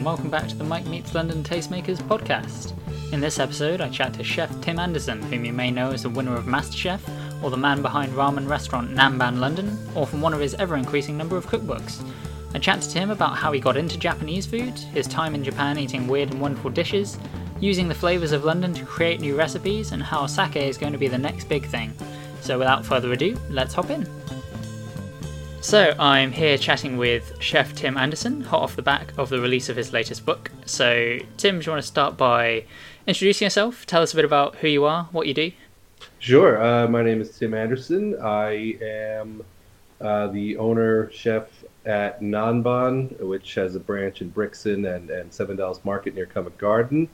and welcome back to the Mike Meets London Tastemakers podcast. In this episode, I chat to Chef Tim Anderson, whom you may know as the winner of MasterChef, or the man behind ramen restaurant Nanban London, or from one of his ever increasing number of cookbooks. I chat to Tim about how he got into Japanese food, his time in Japan eating weird and wonderful dishes, using the flavours of London to create new recipes, and how sake is going to be the next big thing. So without further ado, let's hop in. So, I'm here chatting with Chef Tim Anderson, hot off the back of the release of his latest book. So, Tim, do you want to start by introducing yourself? Tell us a bit about who you are, what you do. Sure. Uh, my name is Tim Anderson. I am uh, the owner chef at Nanban, which has a branch in Brixton and, and Seven Dials Market near Covent Garden.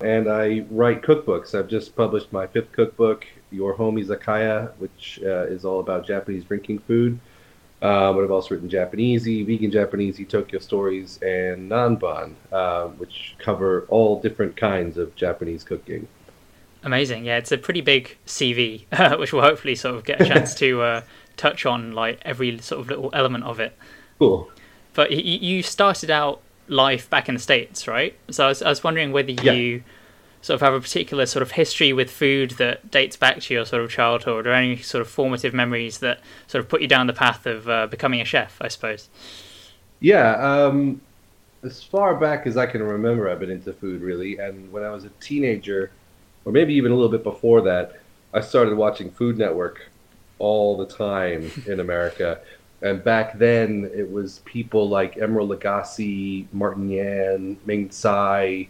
And I write cookbooks. I've just published my fifth cookbook, Your Home Izakaya, which uh, is all about Japanese drinking food. Uh, but I've also written JapanEasy, vegan JapanEasy, Tokyo Stories, and Nanban, uh, which cover all different kinds of Japanese cooking. Amazing. Yeah, it's a pretty big CV, which we'll hopefully sort of get a chance to uh, touch on, like every sort of little element of it. Cool. But y- you started out life back in the States, right? So I was, I was wondering whether Yeah. Sort of have a particular sort of history with food that dates back to your sort of childhood or any sort of formative memories that sort of put you down the path of uh, becoming a chef, I suppose. Yeah, um, as far back as I can remember, I've been into food really. And when I was a teenager, or maybe even a little bit before that, I started watching Food Network all the time in America. And back then, it was people like Emeril Lagasse, Martin Yan, Ming Tsai,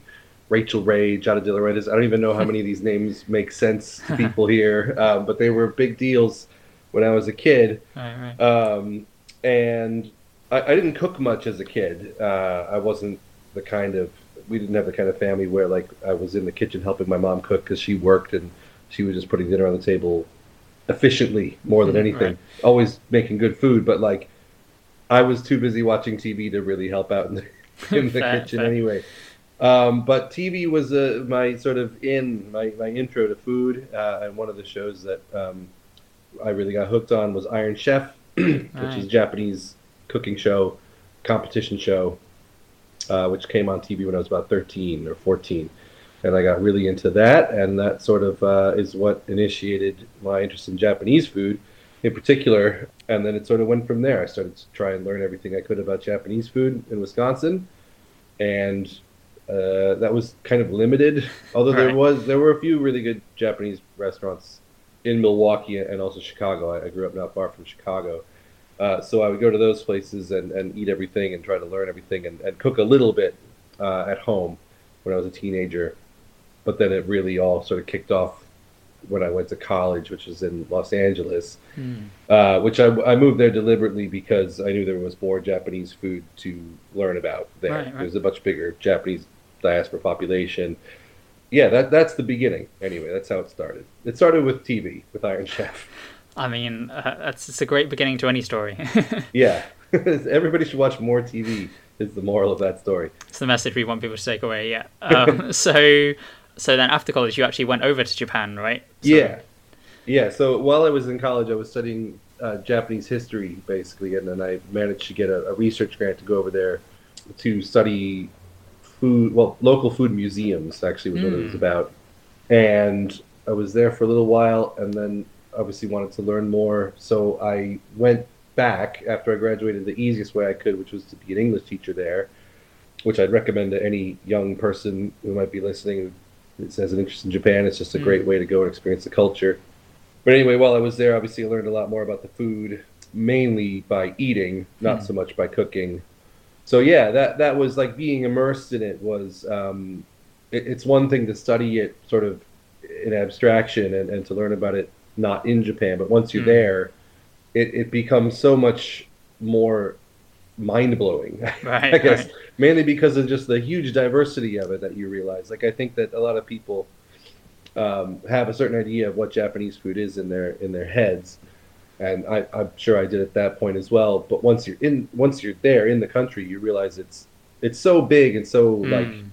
Rachael Ray, Giada De Laurentiis. I don't even know how many of these names make sense to people here, um, but they were big deals when I was a kid. Right, right. Um, and I, I didn't cook much as a kid. Uh, I wasn't the kind of we didn't have the kind of family where like I was in the kitchen helping my mom cook because she worked and she was just putting dinner on the table efficiently more than Mhm, anything. right. Always making good food, but like I was too busy watching TV to really help out in the, in the Fair, kitchen fair. anyway. Um, but TV was uh, my sort of in my, my intro to food, uh, and one of the shows that um, I really got hooked on was Iron Chef, which is a Japanese cooking show, competition show, uh, which came on TV when I was about 13 or 14. And I got really into that, and that sort of uh, is what initiated my interest in Japanese food in particular. And then it sort of went from there. I started to try and learn everything I could about Japanese food in Wisconsin. And uh, that was kind of limited, although Right. there was there were a few really good Japanese restaurants in Milwaukee and also Chicago. I, I grew up not far from Chicago. Uh, so I would go to those places and, and eat everything and try to learn everything and, and cook a little bit uh, at home when I was a teenager. But then it really all sort of kicked off when I went to college, which was in Los Angeles, uh, which I, I moved there deliberately because I knew there was more Japanese food to learn about there. Right, right. There's a much bigger Japanese diaspora population. Yeah, that that's the beginning. Anyway, that's how it started. It started with TV with Iron Chef. I mean, uh, that's it's a great beginning to any story. Yeah, everybody should watch more TV. Is the moral of that story? it's the message we want people to take away. Yeah. Um, so, so then after college, you actually went over to Japan, right? So- Yeah, yeah. So while I was in college, I was studying uh, Japanese history basically, and then I managed to get a, a research grant to go over there to study food. Well, local food museums actually was what it was Mm. about, and I was there for a little while, and then obviously wanted to learn more. So I went back after I graduated the easiest way I could, which was to be an English teacher there, which I'd recommend to any young person who might be listening who has an interest in Japan. It's just a Mm. great way to go and experience the culture. But anyway, while I was there, obviously I learned a lot more about the food, mainly by eating, not Hmm. so much by cooking. So yeah, that that was like being immersed in it was. Um, it, it's one thing to study it sort of in abstraction and, and to learn about it not in Japan, but once you're Hmm. there, it, it becomes so much more mind blowing. Right, I guess right. mainly because of just the huge diversity of it that you realize. Like I think that a lot of people um, have a certain idea of what Japanese food is in their in their heads, and I, I'm sure I did at that point as well. But once you're in, once you're there in the country, you realize it's it's so big and so like Mm.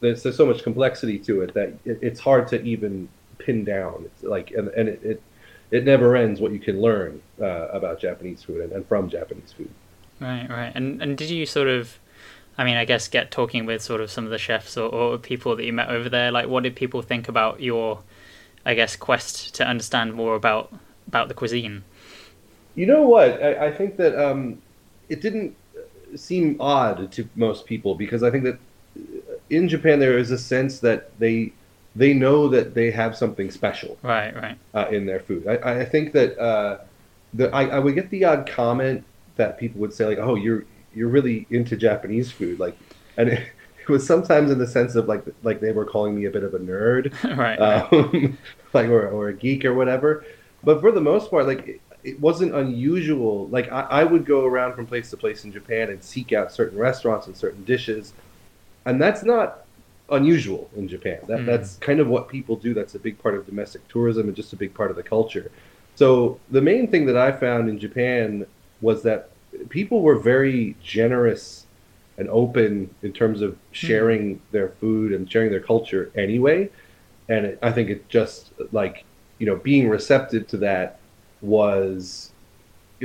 there's, there's so much complexity to it that it, it's hard to even pin down. It's like and, and it, it it never ends what you can learn uh, about Japanese food and, and from Japanese food. Right, right. And and did you sort of, I mean, I guess get talking with sort of some of the chefs or, or people that you met over there. Like, what did people think about your, I guess, quest to understand more about about the cuisine? You know what? I, I think that um, it didn't seem odd to most people because I think that in Japan there is a sense that they they know that they have something special Right, right. uh, in their food. I, I think that uh, the I, I would get the odd comment that people would say like, "Oh, you're you're really into Japanese food," like, and it, it was sometimes in the sense of like like they were calling me a bit of a nerd, right, right. um, like or, or a geek or whatever. But for the most part, like it, wasn't unusual. Like I, I would go around from place to place in Japan and seek out certain restaurants and certain dishes, and that's not unusual in Japan. That Mm. that's kind of what people do. That's a big part of domestic tourism and just a big part of the culture. So the main thing that I found in Japan was that people were very generous and open in terms of sharing their food and sharing their culture anyway. And it, I think it just like you know being receptive to that was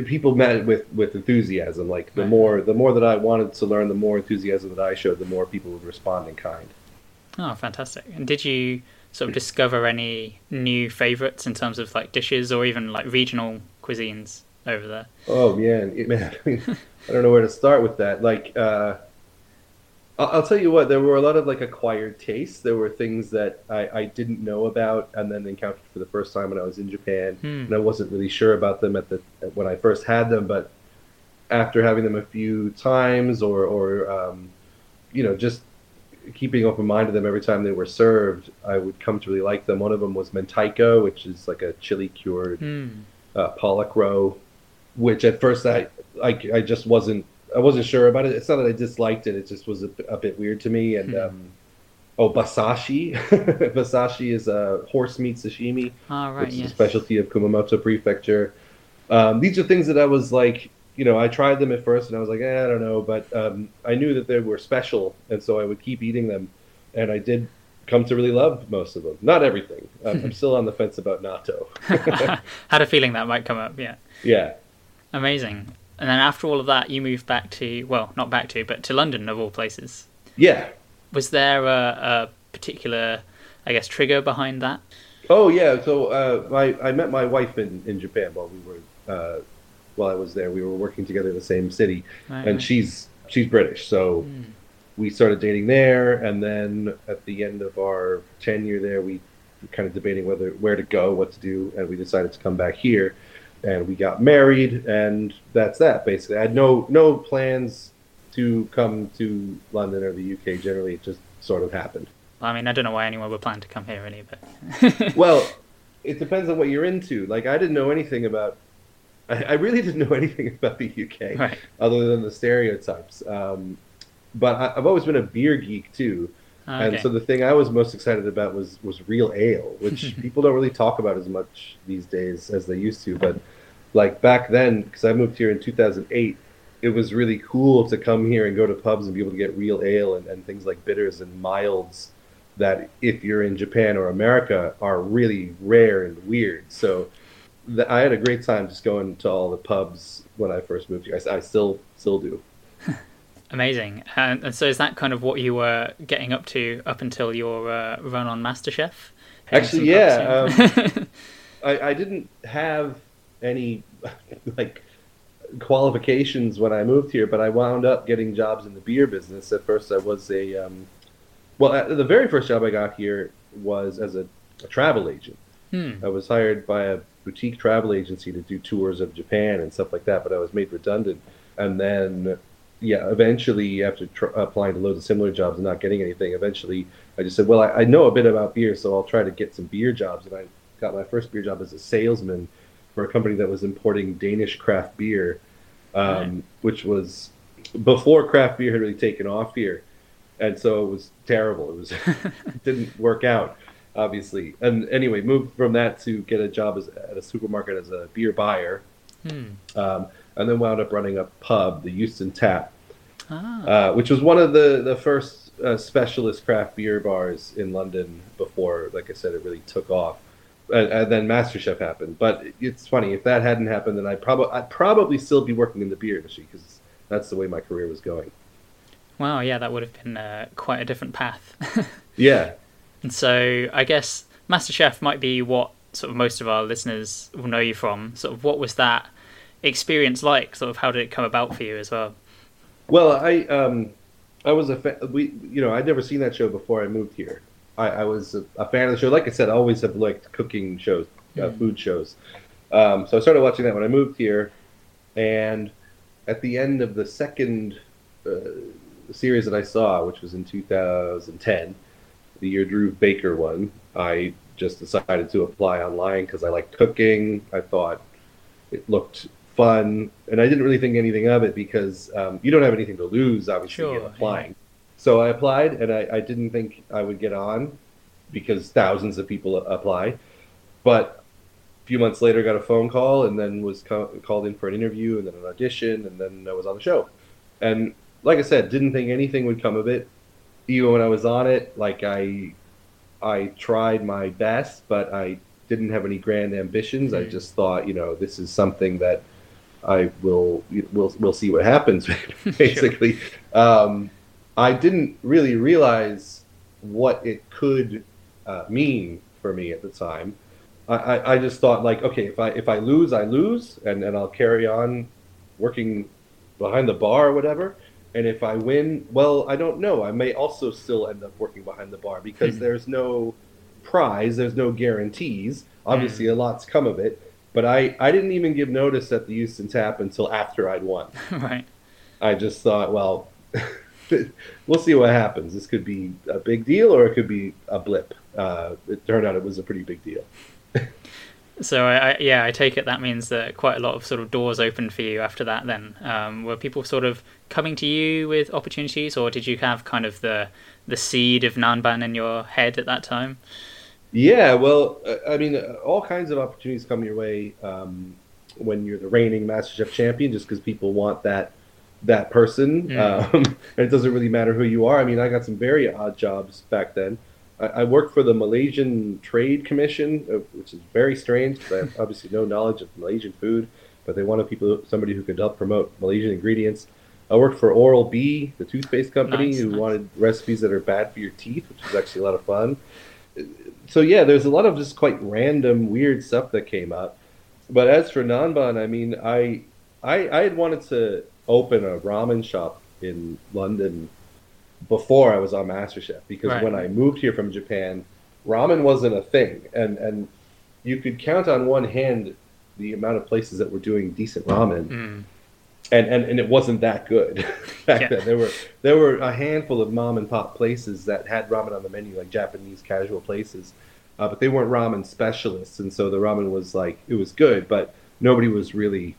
people met it with with enthusiasm. Like the more the more that I wanted to learn, the more enthusiasm that I showed, the more people would respond in kind. Oh, fantastic! And did you sort of discover any new favorites in terms of like dishes or even like regional cuisines over there? Oh man, it, man, I, mean, I don't know where to start with that. Like, uh, I'll, I'll tell you what, there were a lot of like acquired tastes. There were things that I, I didn't know about and then encountered for the first time when I was in Japan, Hmm. and I wasn't really sure about them at the when I first had them. But after having them a few times, or or um, you know, just keeping open mind to them every time they were served, I would come to really like them. One of them was mentaiko, which is like a chili cured Hmm. uh, pollock roe, which at first I, I I just wasn't I wasn't sure about it. It's not that I disliked it; it just was a, a bit weird to me. And Hmm. um, oh, basashi, basashi is a horse meat sashimi, right. which is a specialty of Kumamoto Prefecture. Um, these are things that I was like, you know, I tried them at first and I was like, eh, I don't know, but um, I knew that they were special, and so I would keep eating them, and I did come to really love most of them. Not everything. I'm, I'm still on the fence about natto. Had a feeling that might come up. Yeah. yeah. Amazing. And then after all of that, you moved back to well, not back to, but to London of all places. Yeah, Was there a, a particular, I guess, trigger behind that? Oh yeah, so uh, my I met my wife in, in Japan while we were uh, while I was there. We were working together in the same city, Right, and she's she's British, so Hmm. we started dating there. And then at the end of our tenure there, we were kind of debating whether where to go, what to do, and we decided to come back here. And we got married, and that's that. Basically, I had no no plans to come to London or the UK. Generally, it just sort of happened. I mean, I don't know why anyone would plan to come here really, but well, it depends on what you're into. Like I didn't know anything about. I, I really didn't know anything about the UK right. other than the stereotypes. Um, but I, I've always been a beer geek too, Ah, okay. and so the thing I was most excited about was was real ale, which people don't really talk about as much these days as they used to. But like back then, because I moved here in 2008, it was really cool to come here and go to pubs and be able to get real ale and, and things like bitters and milds that if you're in Japan or America are really rare and weird. So the, I had a great time just going to all the pubs when I first moved here. I, I still still do. Amazing. And, and so is that kind of what you were getting up to up until your uh, run on MasterChef? Actually, yeah, in? I, I didn't have any like qualifications when I moved here, but I wound up getting jobs in the beer business. At first, I was a um, well, uh, the very first job I got here was as a, a travel agent. Hmm. I was hired by a boutique travel agency to do tours of Japan and stuff like that, but I was made redundant. And then, yeah, eventually, after tr- applying to loads of similar jobs and not getting anything, eventually I just said, well, I, I know a bit about beer, so I'll try to get some beer jobs. And I got my first beer job as a salesman for a company that was importing Danish craft beer, um, Right. which was before craft beer had really taken off here. And so it was terrible. It was it didn't work out obviously. And anyway, moved from that to get a job as, at a supermarket as a beer buyer, Hmm. um, and then wound up running a pub, the Euston Tap, Ah. uh, which was one of the the first uh, specialist craft beer bars in London before, like I said, it really took off. And, and then MasterChef happened, but it's funny if that hadn't happened, then I probably I'd probably still be working in the beer industry because that's the way my career was going. Wow, yeah, that would have been uh, quite a different path. yeah. And so I guess MasterChef might be what sort of most of our listeners will know you from. Sort of what was that experience like? Sort of how did it come about for you as well? Well, I um, I was a fa- we you know I'd never seen that show before I moved here. I, I was a, a, fan of the show. Like I said, I always have liked cooking shows, uh, mm. food shows. Um, so I started watching that when I moved here, and at the end of the second uh, series that I saw, which was in 2010, the year Dhruv Baker won, I just decided to apply online because I like cooking. I thought it looked fun, and I didn't really think anything of it because um, you don't have anything to lose, obviously, sure, in applying. Yeah. So I applied, and I, I, didn't think I would get on because thousands of people apply. But a few months later, got a phone call, and then was co- called in for an interview, and then an audition, and then I was on the show. And like I said, didn't think anything would come of it. Even when I was on it, like I, I tried my best, but I didn't have any grand ambitions. Mm-hmm. I just thought, you know, this is something that I will we'll we'll see what happens. Basically, sure. um, I didn't really realize what it could uh, mean for me at the time. I, I, I, just thought like, okay, if I if I lose, I lose, and, and I'll carry on working behind the bar or whatever. And if I win, well, I don't know. I may also still end up working behind the bar because mm there's no prize, there's no guarantees. Obviously, mm a lot's come of it. But I, I didn't even give notice at the Euston Tap until after I'd won. right. I just thought, well, we'll see what happens. This could be a big deal or it could be a blip. Uh, it turned out it was a pretty big deal. so I, I, yeah, I take it that means that quite a lot of sort of doors opened for you after that. Then um, were people sort of coming to you with opportunities, or did you have kind of the the seed of Nanban in your head at that time? Yeah, well, I mean, all kinds of opportunities come your way um, when you're the reigning MasterChef champion, just because people want that that person. Mm. Um, and it doesn't really matter who you are. I mean, I got some very odd jobs back then. I, I worked for the Malaysian Trade Commission, uh, which is very strange because I have obviously no knowledge of Malaysian food, but they wanted people, somebody who could help promote Malaysian ingredients. I worked for Oral B, the toothpaste company, nice, who nice. wanted recipes that are bad for your teeth, which was actually a lot of fun. So yeah, there's a lot of just quite random, weird stuff that came up. But as for Nanban, I mean, I I I had wanted to open a ramen shop in London before I was on MasterChef because right. when I moved here from Japan, ramen wasn't a thing, and and you could count on one hand the amount of places that were doing decent ramen. Mm. And, and, and it wasn't that good back yeah. then. There were there were a handful of mom and pop places that had ramen on the menu, like Japanese casual places, uh, but they weren't ramen specialists, and so the ramen was like it was good, but nobody was really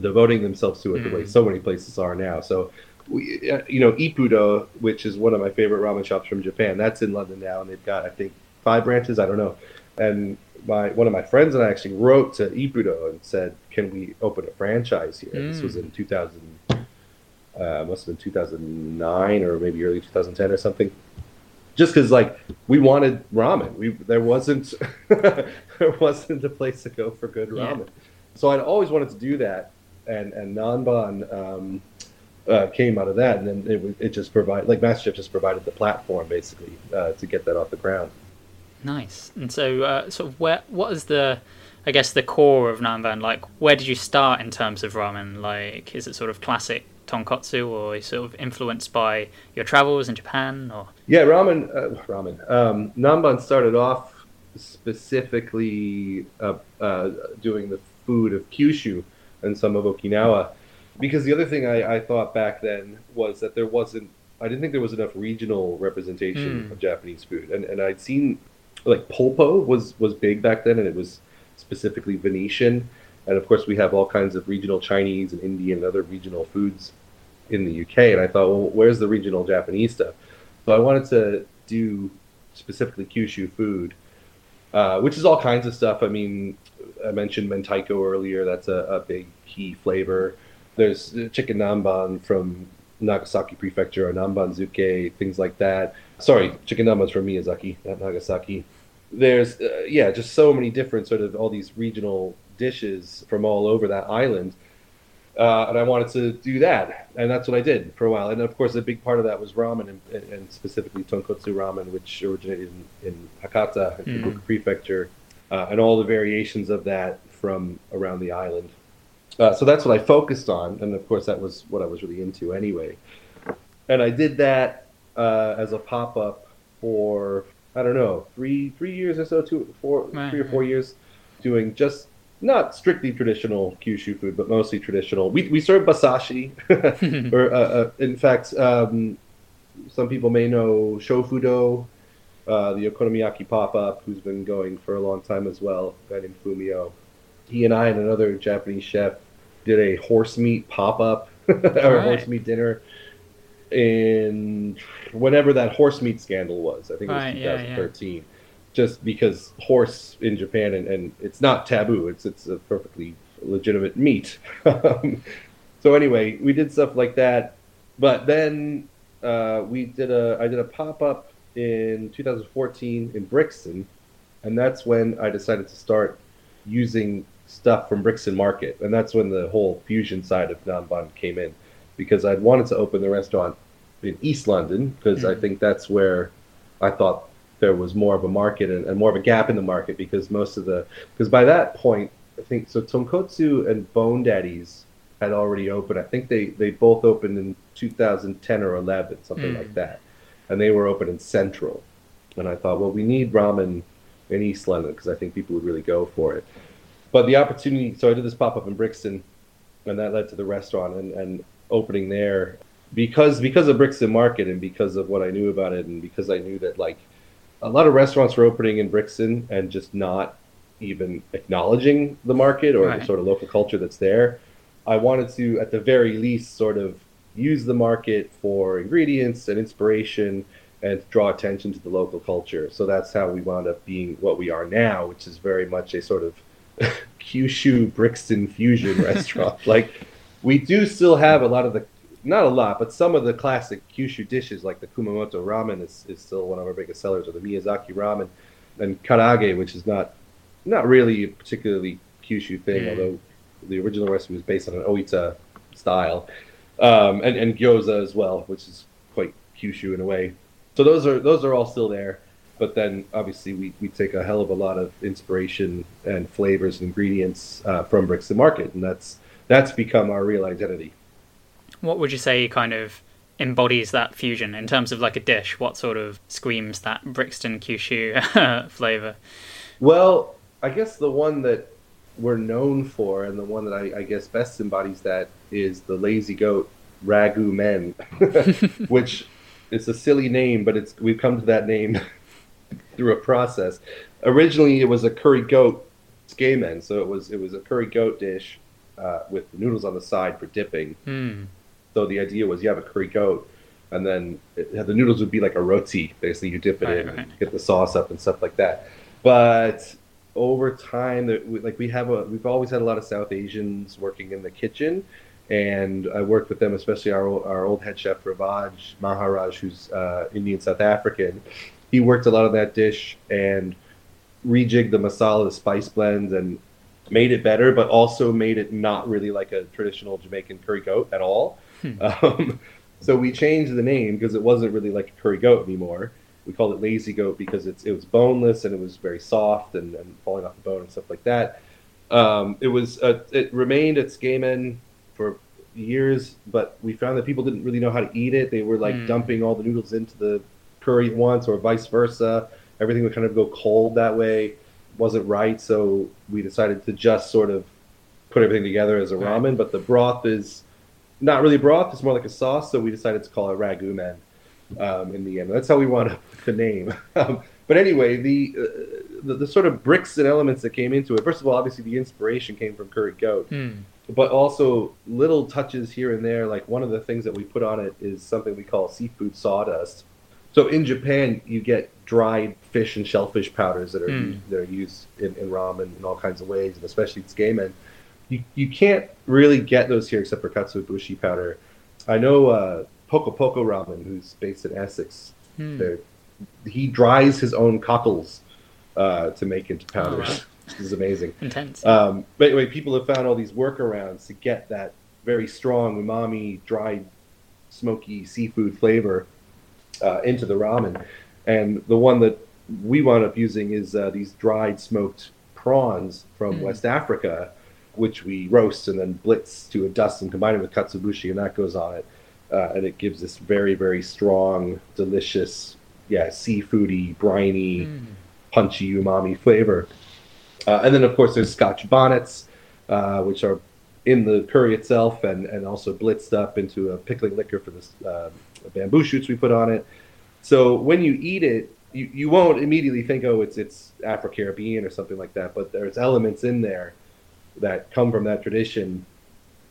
devoting themselves to it mm. the way mm. so many places are now. So, we, uh, you know, Ippudo, which is one of my favorite ramen shops from Japan, that's in London now, and they've got I think five branches. I don't know. And my one of my friends and I actually wrote to Ippudo and said, "Can we open a franchise here?" Mm. This was in 2000. Uh, must have been 2009 or maybe early 2010 or something just because like we wanted ramen we there wasn't there wasn't a place to go for good ramen yeah. so i'd always wanted to do that and and Nanban um, uh, came out of that, and then it, it just provided like MasterChef just provided the platform basically uh, to get that off the ground. Nice. And so, uh, sort of, where what is the, I guess, the core of Nanban? Like, where did you start in terms of ramen? Like, is it sort of classic tonkotsu, or sort of influenced by your travels in Japan, or? Yeah, ramen. Uh, ramen. Um, Nanban started off specifically uh, uh, doing the food of Kyushu and some of Okinawa. Because the other thing I, I thought back then was that there wasn't, I didn't think there was enough regional representation mm. of Japanese food. And, and I'd seen, like, Polpo was, was big back then, and it was specifically Venetian. And of course, we have all kinds of regional Chinese and Indian and other regional foods in the UK. And I thought, well, where's the regional Japanese stuff? So I wanted to do specifically Kyushu food, uh, which is all kinds of stuff. I mean, I mentioned mentaiko earlier. That's a, a big key flavor. There's chicken namban from Nagasaki Prefecture or nambanzuke, things like that. Sorry, chicken namban's from Miyazaki, not Nagasaki. There's uh, yeah, just so many different sort of all these regional dishes from all over that island. uh, and I wanted to do that, and that's what I did for a while. And of course, a big part of that was ramen, and, and specifically tonkotsu ramen, which originated in, in Hakata, in Fukuoka Prefecture, uh, and all the variations of that from around the island. Uh, so that's what I focused on, and of course, that was what I was really into anyway. And I did that uh, as a pop up for I don't know three three years or so, two four Right, three or four right. years, doing just not strictly traditional Kyushu food, but mostly traditional. We we serve basashi, or uh, uh, in fact, um, some people may know Shofudo, uh, the okonomiyaki pop up, who's been going for a long time as well. A guy named Fumio. He and I and another Japanese chef did a horse meat pop up or Alright. horse meat dinner in whenever that horse meat scandal was. I think it was Right, yeah, yeah. 2013. Just because horse in Japan and, and it's not taboo. It's it's a perfectly legitimate meat. Um, so anyway, we did stuff like that, but then uh, we did a I did a pop up in 2014 in Brixton, and that's when I decided to start using stuff from Brixton Market, and that's when the whole fusion side of Nanban came in, because I'd wanted to open the restaurant in East London because I Mm. think that's where I thought there was more of a market and, and more of a gap in the market because most of the because by that point I think so Tonkotsu and Bone Daddies had already opened. I think they they both opened in 2010 or 11, something Mm. like that, and they were open in Central. And I thought, well, we need ramen in East London because I think people would really go for it. But the opportunity, so I did this pop up in Brixton, and that led to the restaurant and, and opening there because because of Brixton Market and because of what I knew about it and because I knew that like a lot of restaurants were opening in Brixton and just not even acknowledging the market or Right. the sort of local culture that's there. I wanted to, at the very least, sort of use the market for ingredients and inspiration and draw attention to the local culture. So that's how we wound up being what we are now, which is very much a sort of Kyushu Brixton fusion restaurant. Like we do still have a lot of the not a lot, but some of the classic Kyushu dishes like the Kumamoto ramen is, is still one of our biggest sellers, or the Miyazaki ramen, and karaage, which is not not really a particularly Kyushu thing, Mm. although the original recipe was based on an Oita style, um, and and gyoza as well, which is quite Kyushu in a way. So those are those are all still there, but then obviously we, we take a hell of a lot of inspiration and flavors and ingredients uh, from Brixton Market, and that's that's become our real identity. What would you say kind of embodies that fusion in terms of like a dish? What sort of screams that Brixton Kyushu flavor? Well, I guess the one that we're known for, and the one that I, I guess best embodies that, is the Lazy Goat Ragu Men, which is a silly name, but it's we've come to that name through a process. Originally, it was a curry goat men, so it was it was a curry goat dish uh, with the noodles on the side for dipping. Hmm. So the idea was you have a curry goat, and then it, the noodles would be like a roti. Basically, you dip it Right, in, right. and get the sauce up and stuff like that. But over time, like we have a, we've always had a lot of South Asians working in the kitchen, and I worked with them, especially our old, our old head chef Ravaj Maharaj, who's uh, Indian South African. He worked a lot of that dish and rejigged the masala, the spice blends, and made it better, but also made it not really like a traditional Jamaican curry goat at all. Um, so we changed the name because it wasn't really like a curry goat anymore. We called it lazy goat because it's it was boneless and it was very soft and, and falling off the bone and stuff like that. Um, it was uh, it remained at tsukemen for years, but we found that people didn't really know how to eat it. They were like Mm. dumping all the noodles into the curry at once, or vice versa. Everything would kind of go cold that way. Wasn't right, so we decided to just sort of put everything together as a Right. ramen. But the broth is not really broth; it's more like a sauce. So we decided to call it ragu man um, in the end. That's how we wound up with the name. Um, but anyway, the, uh, the the sort of Brixton elements that came into it. First of all, obviously the inspiration came from curry goat, Hmm. but also little touches here and there. Like one of the things that we put on it is something we call seafood sawdust. So in Japan, you get dried fish and shellfish powders that are Mm. used, that are used in, in ramen in all kinds of ways, and especially tsukemen. You you can't really get those here except for katsuobushi powder. I know uh, Poco Poco Ramen, who's based in Essex. They're- He dries his own cockles uh, to make into powders. wow. This is amazing. Intense. Um, but anyway, people have found all these workarounds to get that very strong umami, dried, smoky seafood flavor uh, into the ramen. And the one that we wound up using is uh, these dried smoked prawns from Mm. West Africa, which we roast and then blitz to a dust and combine it with katsuobushi, and that goes on it. Uh, and it gives this very, very strong, delicious, yeah, seafoody, briny, Mm. punchy umami flavor. Uh, and then, of course, there's Scotch bonnets, uh, which are in the curry itself and, and also blitzed up into a pickling liquor for the uh, bamboo shoots we put on it. So when you eat it, you, you won't immediately think, oh, it's it's Afro Caribbean or something like that. But there's elements in there that come from that tradition.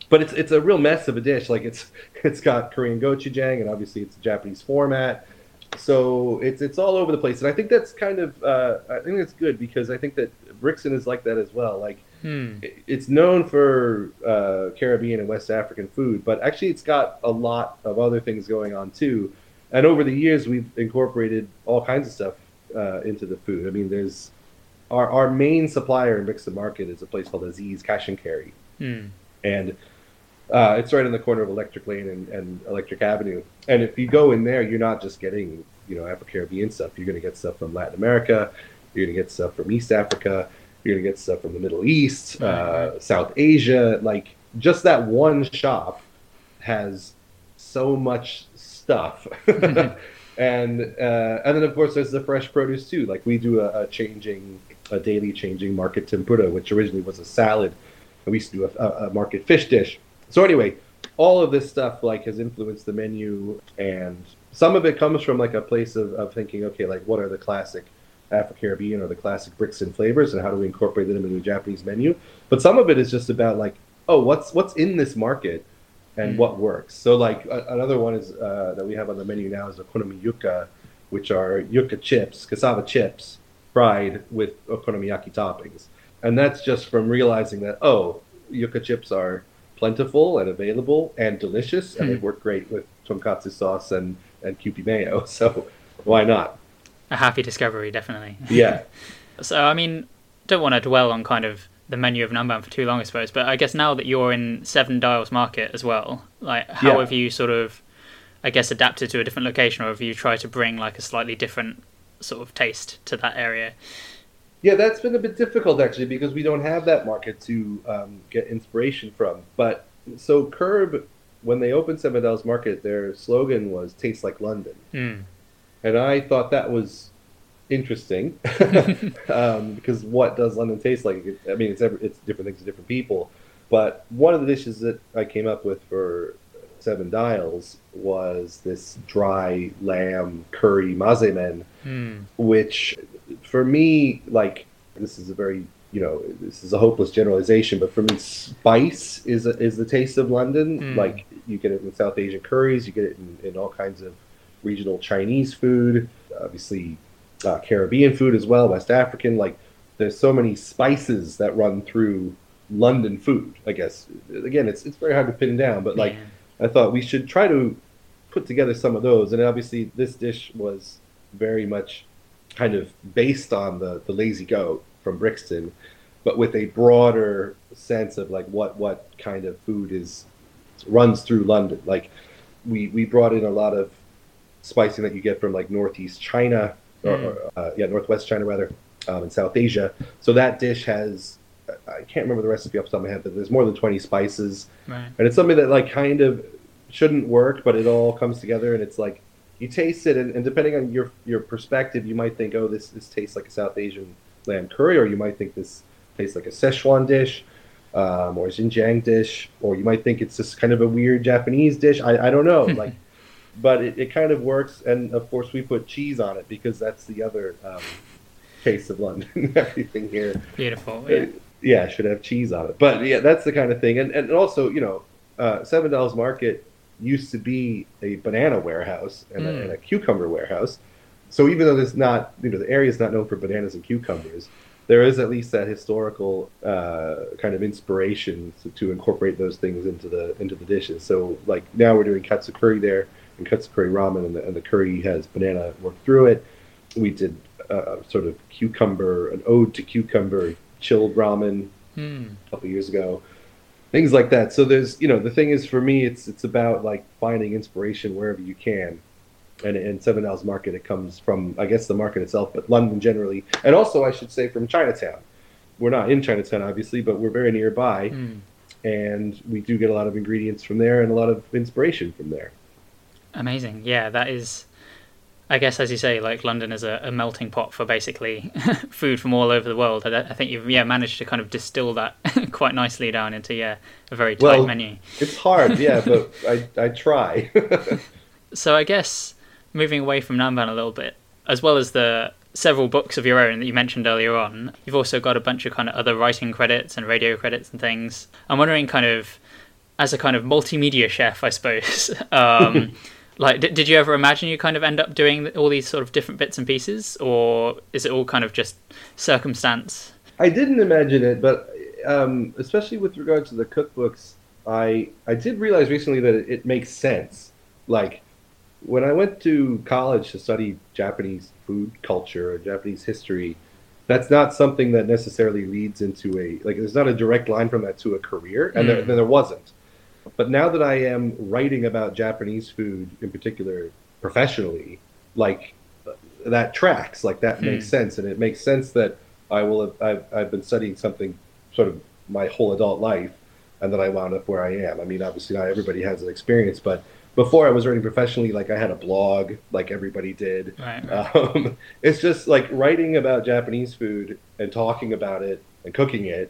But it's it's a real mess of a dish. Like it's it's got Korean gochujang and obviously it's a Japanese format. So it's it's all over the place, and I think that's kind of uh, I think that's good because I think that Brixton is like that as well. Like Hmm. it's known for uh, Caribbean and West African food, but actually it's got a lot of other things going on too. And over the years, we've incorporated all kinds of stuff uh, into the food. I mean, there's our our main supplier in Brixton Market is a place called Aziz Cash and Carry, Hmm. and uh, it's right in the corner of Electric Lane and, and Electric Avenue. And if you go in there, you're not just getting you know Afro Caribbean stuff. You're going to get stuff from Latin America. You're going to get stuff from East Africa. You're to get stuff from the Middle East, uh, South Asia. Like just that one shop has so much stuff. and uh, and then of course there's the fresh produce too. Like we do a, a changing, a daily changing market tempura, which originally was a salad. And we used to do a, a, a market fish dish. So anyway, all of this stuff like has influenced the menu, and some of it comes from like a place of, of thinking, okay, like what are the classic Afro Caribbean or the classic Brixton flavors, and how do we incorporate them into a Japanese menu? But some of it is just about like, oh, what's what's in this market, and Mm. what works. So like a, another one is uh, that we have on the menu now is okonomi yuka, which are yuca chips, cassava chips, fried with okonomiyaki toppings, and that's just from realizing that oh, yuca chips are plentiful and available and delicious, and they Hmm. work great with tonkatsu sauce and and Kewpie mayo. So why not? A happy discovery, definitely. Yeah. So, I mean, don't want to dwell on kind of the menu of Nanban for too long, I suppose. But I guess now that you're in Seven Dials Market as well, like, how Yeah. have you sort of, I guess, adapted to a different location, or have you tried to bring like a slightly different sort of taste to that area? Yeah, that's been a bit difficult actually because we don't have that market to um, get inspiration from. But so KERB, when they opened Seven Dials Market, their slogan was "Tastes like London," Hmm. And I thought that was interesting um, because what does London taste like? I mean, it's every, it's different things to different people. But one of the dishes that I came up with for Seven Dials was this dry lamb curry mazemen Hmm. which for me like this is a very you know this is a hopeless generalization but for me spice is a, is the taste of london Mm. like you get it in south asian curries you get it in, in all kinds of regional chinese food obviously uh, caribbean food as well west african like there's so many spices that run through london food i guess again it's it's very hard to pin down but like. I thought we should try to put together some of those. And obviously, this dish was very much kind of based on the, the Lazy Goat from Brixton, but with a broader sense of like what, what kind of food is runs through London. Like we, we brought in a lot of spicing that you get from like Northeast China, or, Mm. uh, yeah, Northwest China rather, um, in South Asia. So that dish has, I can't remember the recipe off the top of my head, but there's more than 20 spices Right. and it's something that like kind of shouldn't work but it all comes together and it's like you taste it and, and depending on your your perspective you might think oh this this tastes like a south asian lamb curry or you might think this tastes like a szechuan dish um, or a xinjiang dish or you might think it's just kind of a weird japanese dish i, I don't know like but it, it kind of works and of course we put cheese on it because that's the other um, taste of london everything here Beautiful. uh, Yeah. yeah, should have cheese on it. But yeah, that's the kind of thing. And and also, you know, uh, Seven Dials Market used to be a banana warehouse and, Mm. a, and a cucumber warehouse. So even though there's not, you know, the area is not known for bananas and cucumbers, there is at least that historical uh, kind of inspiration to, to incorporate those things into the into the dishes. So like now we're doing katsu curry there and katsu curry ramen, and the, and the curry has banana worked through it. We did uh, sort of cucumber, an ode to cucumber chilled ramen Hmm. a couple years ago. things like that. So there's, you know, the thing is for me, it's it's about like finding inspiration wherever you can. And in Seven Dials Market, it comes from, I guess, the market itself, but London generally, and also I should say from Chinatown. We're not in Chinatown, obviously, but we're very nearby, Mm. and we do get a lot of ingredients from there and a lot of inspiration from there. Amazing. Yeah, that is. I guess, as you say, like London is a, a melting pot for basically food from all over the world. I, I think you've yeah managed to kind of distill that quite nicely down into yeah a very tight Well- menu. It's hard, yeah, but I I try. So I guess moving away from Nanban a little bit, as well as the several books of your own that you mentioned earlier on, you've also got a bunch of kind of other writing credits and radio credits and things. I'm wondering, kind of, as a kind of multimedia chef, I suppose, um, like, did, did you ever imagine you kind of end up doing all these sort of different bits and pieces, or is it all kind of just circumstance? I didn't imagine it, but um, especially with regard to the cookbooks, I I did realize recently that it, it makes sense. Like when I went to college to study Japanese food culture or Japanese history, that's not something that necessarily leads into a like. There's not a direct line from that to a career, and there, Mm. there wasn't. But now that I am writing about Japanese food in particular professionally, like that tracks, like that Hmm. makes sense, and it makes sense that I will have I've, I've been studying something sort of my whole adult life, and that I wound up where I am. I mean, obviously not everybody has an experience, but before I was writing professionally, like I had a blog, like everybody did. Right. right. Um, it's just like writing about Japanese food and talking about it and cooking it.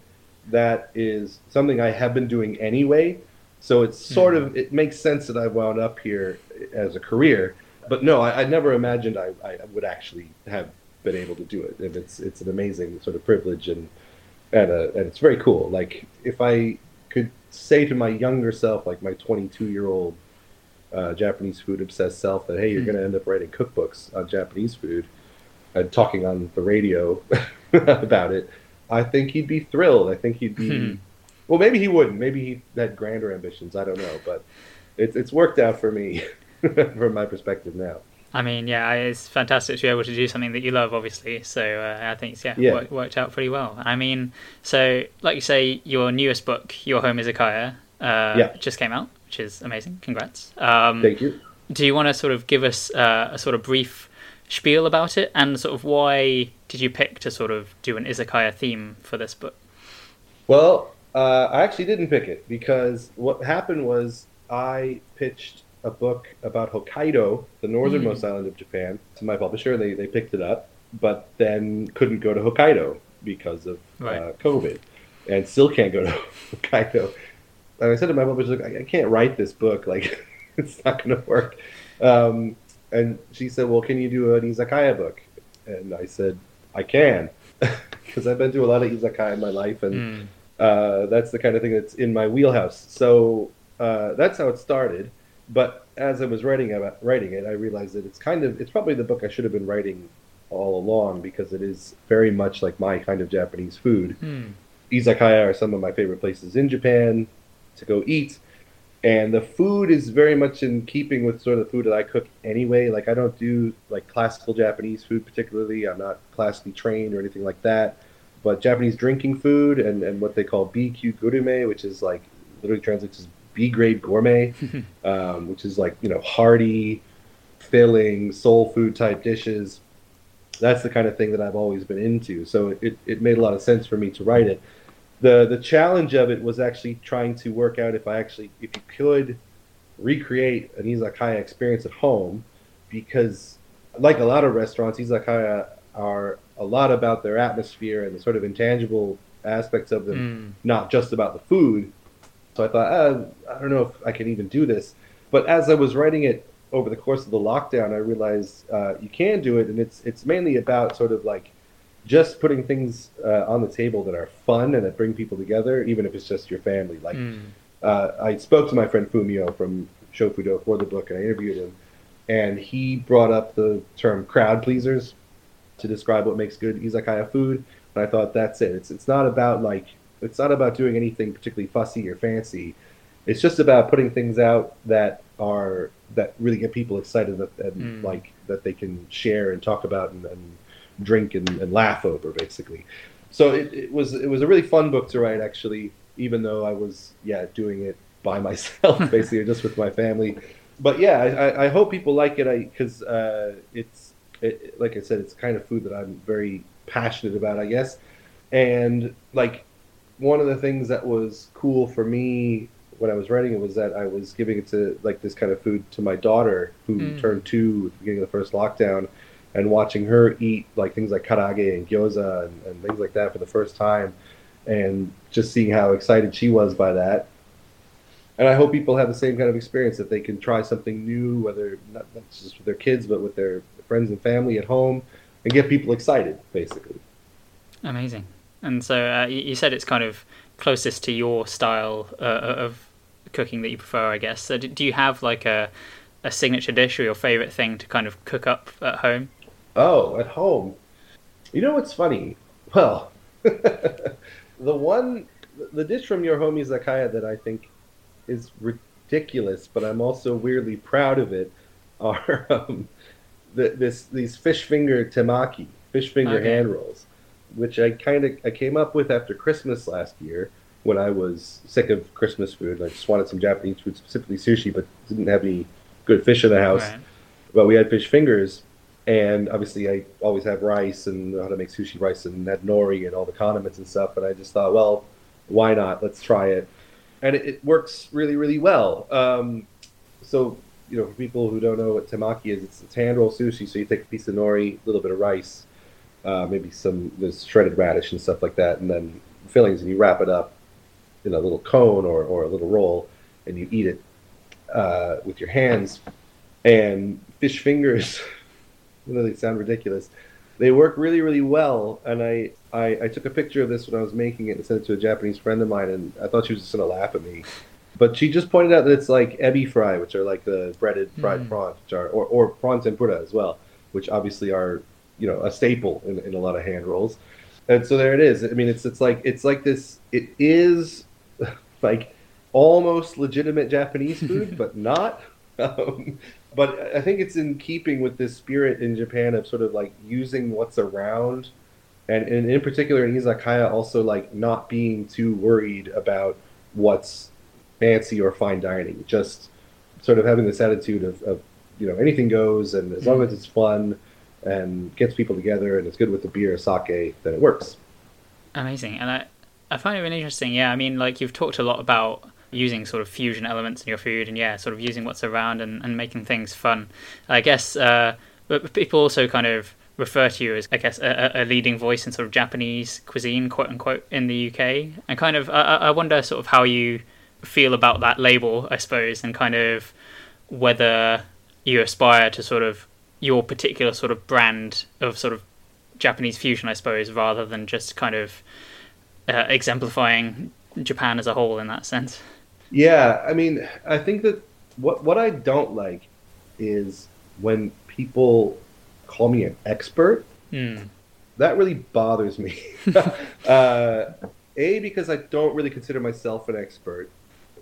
That is something I have been doing anyway. So it's sort of it makes sense that I wound up here as a career. But no, I, I never imagined I, I would actually have been able to do it, and it's it's an amazing sort of privilege and and uh, and it's very cool. Like if I could say to my younger self, like my 22 year old uh, Japanese food obsessed self that hey, you're Hmm. going to end up writing cookbooks on Japanese food and talking on the radio about it, I think he'd be thrilled. I think he'd be Hmm. Well, maybe he wouldn't. Maybe he had grander ambitions. I don't know, but it's it's worked out for me from my perspective now. I mean, yeah, it's fantastic to be able to do something that you love, obviously. So uh, I think it's yeah, Yeah. Worked, worked out pretty well. I mean, so like you say, your newest book, Your Home Izakaya, uh, Yeah. just came out, which is amazing. Congrats. Um, Thank you. do you want to sort of give us uh, a sort of brief spiel about it, and sort of why did you pick to sort of do an izakaya theme for this book? Well, uh, I actually didn't pick it because what happened was I pitched a book about Hokkaido, the northernmost island of Japan, to my publisher. They they picked it up, but then couldn't go to Hokkaido because of uh, COVID, and still can't go to Hokkaido. And I said to my publisher, I, I can't write this book. Like, it's not going to work." Um, and she said, "Well, can you do an izakaya book?" And I said, "I can." Because I've been to a lot of izakaya in my life, and Mm. Uh, that's the kind of thing that's in my wheelhouse. So uh, that's how it started. But as I was writing about writing it, I realized that it's kind of it's probably the book I should have been writing all along because it is very much like my kind of Japanese food. Mm. Izakaya are some of my favorite places in Japan to go eat. And the food is very much in keeping with sort of the food that I cook anyway. Like I don't do like classical Japanese food particularly. I'm not classically trained or anything like that. But Japanese drinking food and, and what they call B-kyu gourmet, which is like literally translates as B grade gourmet, um, which is like you know hearty, filling soul food type dishes. That's the kind of thing that I've always been into. So it, it made a lot of sense for me to write it the the challenge of it was actually trying to work out if I actually if you could recreate an izakaya experience at home because like a lot of restaurants izakaya are a lot about their atmosphere and the sort of intangible aspects of them Mm. not just about the food so I thought uh, I don't know if I can even do this but as I was writing it over the course of the lockdown I realized uh, you can do it and it's it's mainly about sort of like just putting things uh, on the table that are fun and that bring people together, even if it's just your family. Like, Mm. uh, I spoke to my friend Fumio from Shofudo for the book, and I interviewed him, and he brought up the term crowd pleasers to describe what makes good izakaya food. And I thought that's it. It's it's not about like it's not about doing anything particularly fussy or fancy. It's just about putting things out that are that really get people excited that, and Mm. like that they can share and talk about and, and drink and, and laugh over basically. So it, it was it was a really fun book to write actually. even though I was yeah doing it by myself basically, or just with my family. But yeah, I, I hope people like it. I because uh, it's it, like I said, it's kind of food that I'm very passionate about, I guess. And like one of the things that was cool for me when I was writing it was that I was giving it to like this kind of food to my daughter who mm. turned two at the beginning of the first lockdown, and watching her eat like things like karaage and gyoza and, and things like that for the first time, and just seeing how excited she was by that. And I hope people have the same kind of experience that they can try something new, whether not, not just with their kids but with their friends and family at home, and get people excited, basically. Amazing. And so uh, you said it's kind of closest to your style uh, of cooking that you prefer, I guess. So do you have like a a signature dish or your favorite thing to kind of cook up at home? Oh, at home. You know what's funny? Well, the one, the dish from your Home Izakaya that I think is ridiculous, but I'm also weirdly proud of it, are um, the, this these fish finger temaki, fish finger okay. hand rolls which I kind of I came up with after Christmas last year when I was sick of Christmas food. I just wanted some Japanese food, specifically sushi, but didn't have any good fish in the house. Right. But we had fish fingers, and obviously I always have rice and know how to make sushi rice and had nori and all the condiments and stuff. And I just thought, well, why not? Let's try it, and it, it works really really well. Um, so you know, for people who don't know what temaki is, it's, it's hand roll sushi. So you take a piece of nori, a little bit of rice, uh, maybe some there's shredded radish and stuff like that, and then fillings, and you wrap it up in a little cone or, or a little roll, and you eat it uh, with your hands. And fish fingers, you know, they sound ridiculous, they work really, really well. And I, I, I took a picture of this when I was making it and sent it to a Japanese friend of mine, and I thought she was just gonna laugh at me. But she just pointed out that it's like ebi fry, which are like the breaded fried mm. prawns, which are or, or prawn tempura as well, which obviously are you know a staple in, in a lot of hand rolls. And so there it is. I mean it's it's like it's like this it is like almost legitimate japanese food but not. Um, but i think it's in keeping with this spirit in japan of sort of like using what's around. And, and in particular in izakaya also like not being too worried about what's fancy or fine dining just sort of having this attitude of, of you know anything goes and as long as it's fun and gets people together and it's good with the beer sake, then it works. Amazing. And I, I find it really interesting. Yeah, I mean, like you've talked a lot about using sort of fusion elements in your food and yeah, sort of using what's around and, and making things fun. I guess, uh, but people also kind of refer to you as, I guess, a, a, leading voice in sort of Japanese cuisine, quote unquote, in the UK. And kind of, I, I wonder sort of how you feel about that label, I suppose, and kind of whether you aspire to sort of your particular sort of brand of sort of Japanese fusion, I suppose, rather than just kind of uh, exemplifying Japan as a whole in that sense. Yeah, I mean, I think that what what I don't like is when people call me an expert. Mm. That really bothers me. uh, a because I don't really consider myself an expert.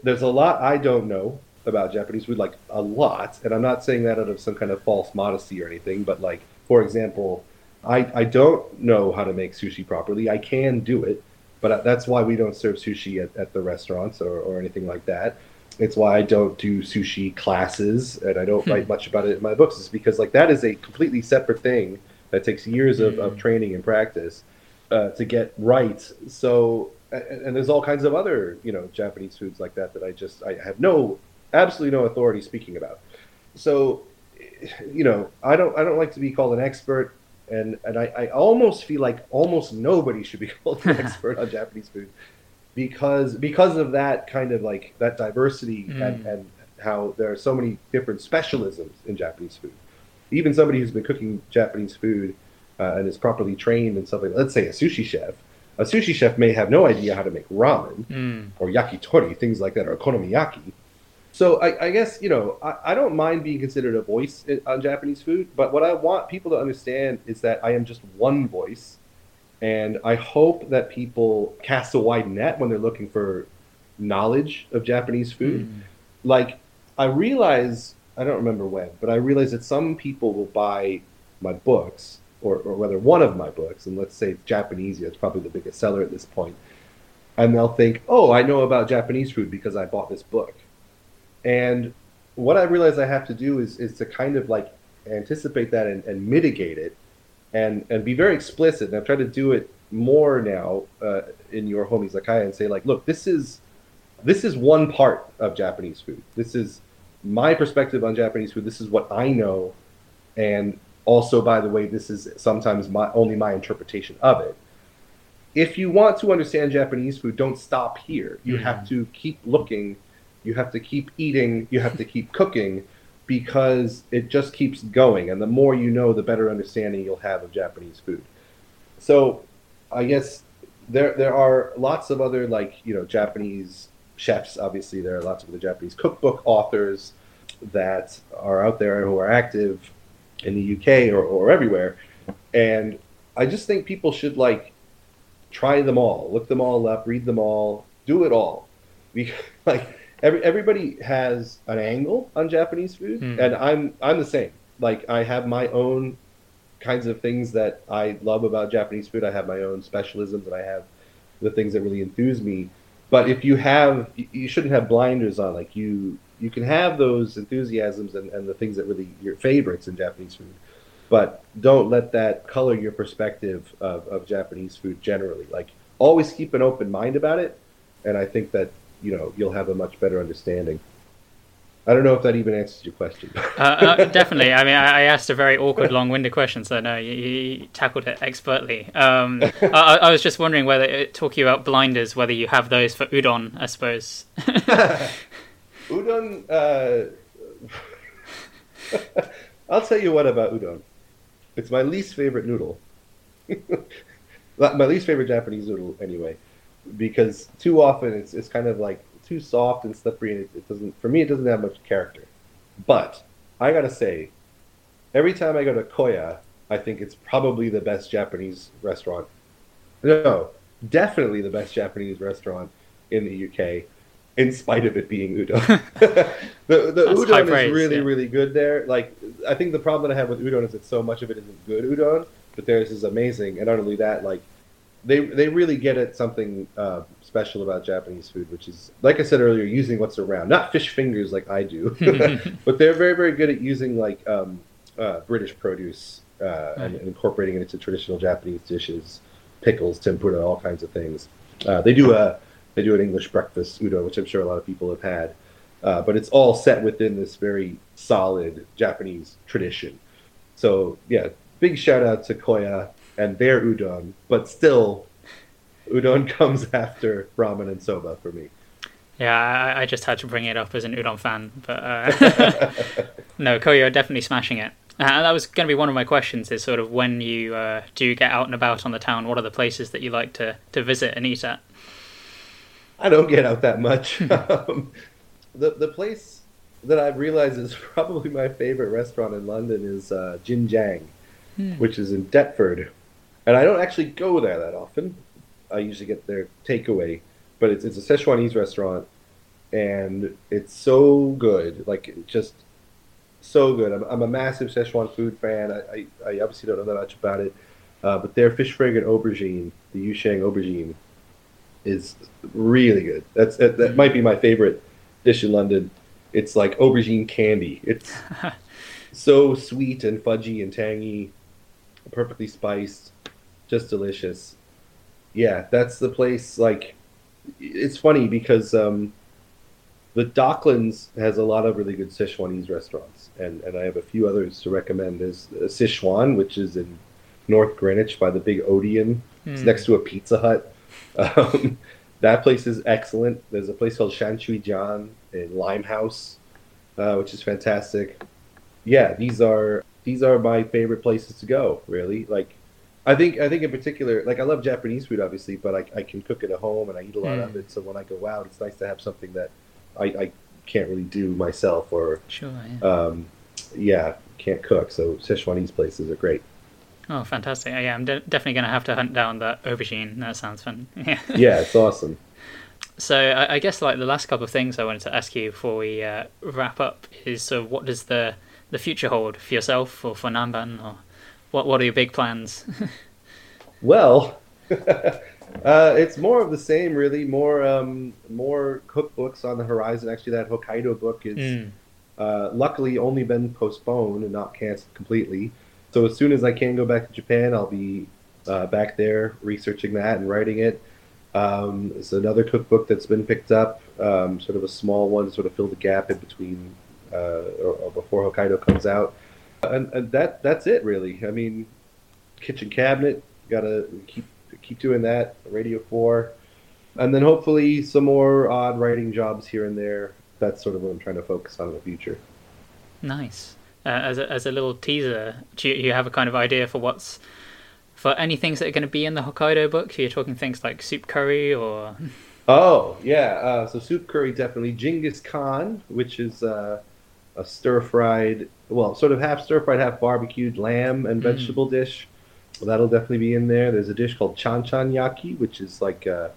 There's a lot I don't know about Japanese food, like a lot. And I'm not saying that out of some kind of false modesty or anything, but like, for example, I, I don't know how to make sushi properly. I can do it, but that's why we don't serve sushi at, at the restaurants or, or anything like that. It's why I don't do sushi classes and I don't hmm. write much about it in my books. Is because like that is a completely separate thing that takes years of, of hmm. training and practice uh, to get right. So and, and there's all kinds of other you know Japanese foods like that that I just I have no absolutely no authority speaking about. So, you know, I don't I don't like to be called an expert, and and I, I almost feel like almost nobody should be called an expert on Japanese food because because of that kind of like that diversity mm. and, and how there are so many different specialisms in Japanese food. Even somebody who's been cooking Japanese food uh, and is properly trained in something, let's say a sushi chef, a sushi chef may have no idea how to make ramen mm. or yakitori, things like that, or okonomiyaki. So I, I, guess you know I, I, don't mind being considered a voice on Japanese food, but what I want people to understand is that I am just one voice, and I hope that people cast a wide net when they're looking for knowledge of Japanese food. Mm. Like I realize I don't remember when, but I realize that some people will buy my books or, or whether one of my books, and let's say JapanEasy, it's probably the biggest seller at this point and they'll think, "Oh, I know about Japanese food because I bought this book." And what I realize I have to do is is to kind of like anticipate that and, and mitigate it, and and be very explicit. And I've tried to do it more now uh, in your home izakaya and say like, "Look, this is this is one part of Japanese food. This is my perspective on Japanese food. This is what I know, and also, by the way, this is sometimes my only my interpretation of it." if you want to understand Japanese food, don't stop here. You mm-hmm. have to keep looking, you have to keep eating, you have to keep cooking because it just keeps going. And the more you know, the better understanding you'll have of Japanese food. So I guess there there are lots of other like, you know, Japanese chefs, obviously there are lots of other Japanese cookbook authors that are out there who are active in the UK or, or everywhere. And I just think people should like try them all, look them all up, read them all, do it all. Because, like every, everybody has an angle on Japanese food, mm. and I'm I'm the same. Like I have my own kinds of things that I love about Japanese food. I have my own specialisms, and I have the things that really enthuse me. But if you have, you shouldn't have blinders on. Like you, you can have those enthusiasms and, and the things that really your favorites in Japanese food but don't let that color your perspective of, of Japanese food generally. Like always keep an open mind about it, and I think that you know you'll have a much better understanding. I don't know if that even answers your question. uh, uh, definitely. I mean, I, I, asked a very awkward, long-winded question, so no, you, you tackled it expertly. Um, I, I, was just wondering whether, talking about blinders, whether you have those for udon, I suppose. udon. Uh... I'll tell you what about udon. It's my least favorite noodle. my least favorite Japanese noodle, anyway, because too often it's it's kind of like too soft and slippery, and it, it doesn't. For me, it doesn't have much character. But I gotta say, every time I go to Koya, I think it's probably the best Japanese restaurant. No, definitely the best Japanese restaurant in the UK in spite of it being udon. the the udon praise, is really yeah. really good there. Like I think the problem that I have with udon is that so much of it isn't good udon, but theirs is amazing. And not only that, like they they really get at something uh, special about Japanese food, which is like I said earlier, using what's around, not fish fingers like I do, but they're very very good at using like um, uh, British produce uh, and, and, incorporating it into traditional Japanese dishes, pickles, tempura, all kinds of things. Uh, they do a they do an English breakfast udon, which I'm sure a lot of people have had. Uh, but it's all set within this very solid Japanese tradition. So yeah, big shout out to Koya and their udon, but still, udon comes after ramen and soba for me. Yeah, I, I just had to bring it up as an udon fan, but uh, no, Koya are definitely smashing it. Uh, that was going to be one of my questions: is sort of when you uh, do get out and about on the town, what are the places that you like to to visit and eat at? I don't get out that much. um, the the place that I've realized is probably my favorite restaurant in London is uh, Jin Jiang, hmm. which is in Deptford, and I don't actually go there that often. I usually get their takeaway, but it's it's a Szechuanese restaurant, and it's so good, like just so good. I'm, I'm a massive Szechuan food fan. I, I, I obviously don't know that much about it, uh, but their fish fragrant aubergine, the yuxiang aubergine, is really good. That's that, that might be my favorite dish in London. It's like aubergine candy. It's so sweet and fudgy and tangy, perfectly spiced, just delicious. Yeah, that's the place. Like, it's funny because um, the Docklands has a lot of really good Sichuanese restaurants, and, and I have a few others to recommend. There's uh, Sichuan, which is in North Greenwich by the big Odeon. Mm. It's hmm. next to a Pizza Hut. Um, that place is excellent. There's a place called Shanchui Jian in Limehouse, uh, which is fantastic. Yeah, these are these are my favorite places to go. Really, like I think I think in particular, like I love Japanese food, obviously, but I, I can cook it at home and I eat a lot mm. of hmm. it. So when I go out, it's nice to have something that I, I can't really do myself or sure, yeah. Um, yeah, can't cook. So Sichuanese places are great. Oh, fantastic! Yeah, I'm de- definitely going to have to hunt down that aubergine. That sounds fun. yeah, yeah, it's awesome. So I, I, guess like the last couple of things I wanted to ask you before we uh, wrap up is so what does the the future hold for yourself or for Nanban or what what are your big plans? well, Uh, it's more of the same, really. More um, more cookbooks on the horizon. Actually, that Hokkaido book is Mm. uh, luckily only been postponed and not canceled completely. So as soon as I can go back to Japan, I'll be uh, back there researching that and writing it. Um, it's another cookbook that's been picked up, um, sort of a small one to sort of fill the gap in between uh, or, or before Hokkaido comes out. And, and that that's it really. I mean, kitchen cabinet, gotta keep keep doing that. Radio four, and then hopefully some more odd writing jobs here and there. That's sort of what I'm trying to focus on in the future. Nice. Uh, as a, as a little teaser, do you, you have a kind of idea for what's for any things that are going to be in the Hokkaido book? You're talking things like soup curry or Oh yeah, uh, so soup curry definitely. Genghis Khan, which is uh, a stir fried, well, sort of half stir fried, half barbecued lamb and Mm. vegetable dish. Well, that'll definitely be in there. There's a dish called chan chan yaki, which is like a,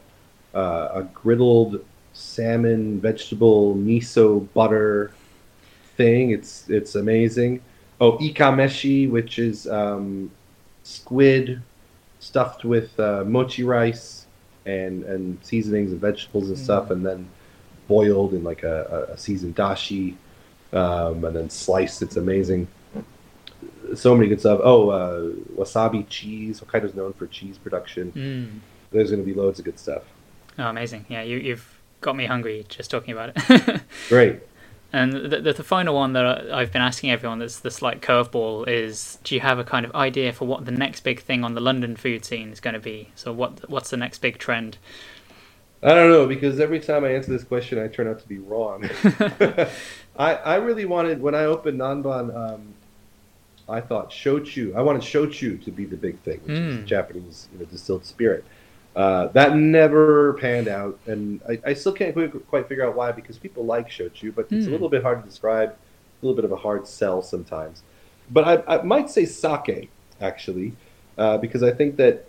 uh, a griddled salmon vegetable miso butter thing. It's it's amazing. Oh, ikameshi, which is um, squid stuffed with uh, mochi rice and and seasonings and vegetables and stuff, and then boiled in like a, a, a seasoned dashi, um, and then sliced. It's amazing. So many good stuff. Oh, uh, wasabi cheese. Hokkaido's known for cheese production. mm. There's going to be loads of good stuff. oh, amazing. Yeah, you, you've got me hungry just talking about it. Great. And the, the, the final one that I've been asking everyone that's the slight curveball is: Do you have a kind of idea for what the next big thing on the London food scene is going to be? So what what's the next big trend? I don't know because every time I answer this question, I turn out to be wrong. I I really wanted when I opened Nanban, um, I thought shochu. I wanted shochu to be the big thing, which Mm. is Japanese you know, distilled spirit. Uh, that never panned out, and I, I still can't quite, quite figure out why. Because people like shochu, but it's a Mm. little bit hard to describe. A little bit of a hard sell sometimes. But I, I might say sake actually, uh, because I think that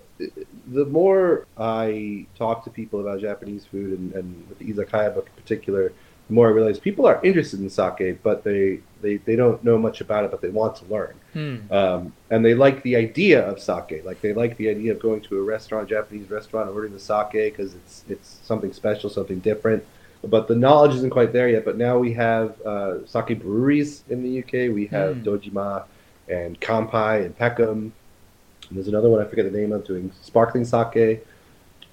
the more I talk to people about Japanese food and, and with the izakaya book in particular, the more I realize people are interested in sake, but they, they, they don't know much about it, but they want to learn. Hmm. Um, and they like the idea of sake. Like they like the idea of going to a restaurant, Japanese restaurant, ordering the sake because it's it's something special, something different. But the knowledge isn't quite there yet. But now we have uh, sake breweries in the UK. We have Mm. Dojima and Kanpai and Peckham. And there's another one I forget the name of doing sparkling sake.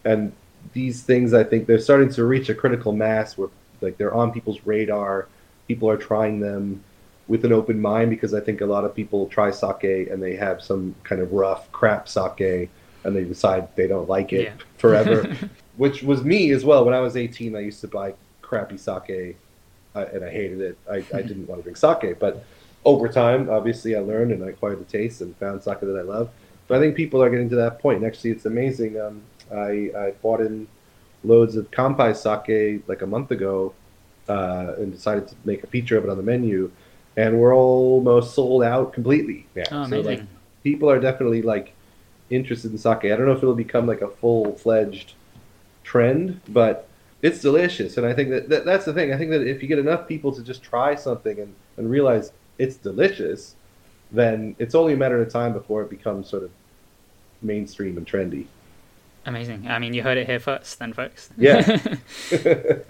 And these things, I think, they're starting to reach a critical mass where like they're on people's radar. People are trying them with an open mind because I think a lot of people try sake and they have some kind of rough crap sake and they decide they don't like it Yeah. forever, which was me as well. When I was 18, I used to buy crappy sake uh, and I hated it. I, I didn't want to drink sake, but over time, obviously, I learned and I acquired the taste and found sake that I love. But I think people are getting to that point. And actually, it's amazing. Um, I, I bought in loads of Kanpai sake like a month ago uh, and decided to make a feature of it on the menu. And we're almost sold out completely now. Oh, So, like, amazing. people are definitely like interested in sake. I don't know if it'll become like a full fledged trend, but it's delicious. And I think that, that that's the thing. I think that if you get enough people to just try something and, and realize it's delicious, then it's only a matter of time before it becomes sort of mainstream and trendy. Amazing. I mean, you heard it here first, then, folks. Yeah.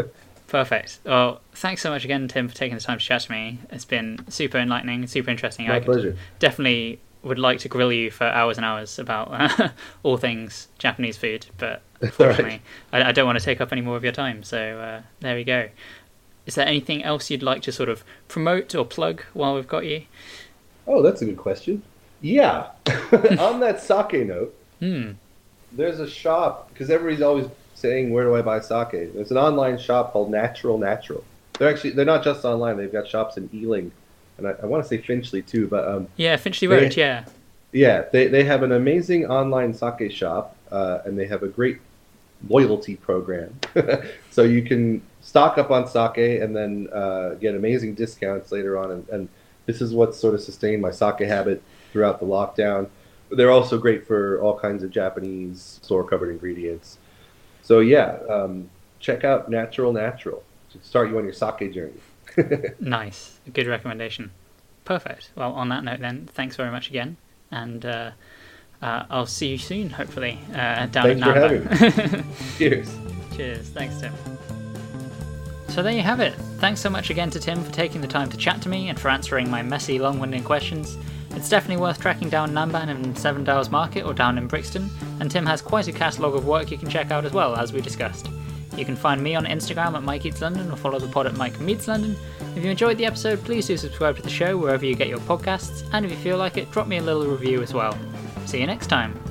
Perfect. Well, thanks so much again, Tim, for taking the time to chat to me. It's been super enlightening, super interesting. My I pleasure. definitely would like to grill you for hours and hours about uh, all things Japanese food, but unfortunately, I, I don't want to take up any more of your time. So uh, there we go. Is there anything else you'd like to sort of promote or plug while we've got you? Oh, that's a good question. Yeah. On that sake note, Hmm. There's a shop because everybody's always saying where do I buy sake? There's an online shop called Natural Natural. They're actually they're not just online. They've got shops in Ealing, and I, I want to say Finchley too. But um, Yeah, Finchley They- Road. Yeah. yeah, they they have an amazing online sake shop, uh, and they have a great loyalty program. so you can stock up on sake and then uh, get amazing discounts later on. And, and this is what sort of sustained my sake habit throughout the lockdown. They're also great for all kinds of Japanese store covered ingredients. So yeah, um, check out Natural Natural to start you on your sake journey. Nice. Good recommendation. Perfect. Well, on that note, then, thanks very much again. And uh, uh, I'll see you soon, hopefully, uh, down Thanks in for having me. Cheers. Cheers. Thanks, Tim. So there you have it. Thanks so much again to Tim for taking the time to chat to me and for answering my messy, long winded questions. It's definitely worth tracking down Nanban in Seven Dials Market or down in Brixton, and Tim has quite a catalogue of work you can check out as well, as we discussed. You can find me on Instagram at Mike Eats London or follow the pod at Mike Meets London. If you enjoyed the episode, please do subscribe to the show wherever you get your podcasts, and if you feel like it, drop me a little review as well. See you next time.